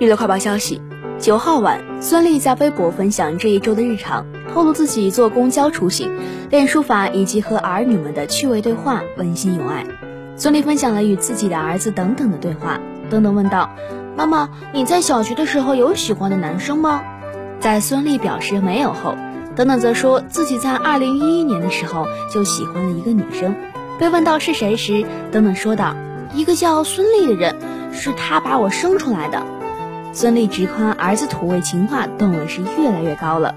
娱乐快报消息：九号晚，孙俪在微博分享这一周的日常，透露自己坐公交出行、练书法以及和儿女们的趣味对话，温馨有爱。孙俪分享了与自己的儿子等等的对话。等等问道：“妈妈，你在小学的时候有喜欢的男生吗？”在孙俪表示没有后，等等则说自己在二零一一年的时候就喜欢了一个女生。被问到是谁时，等等说道：“一个叫孙俪的人，是他把我生出来的。”孙俪直夸儿子土味情话段位是越来越高了。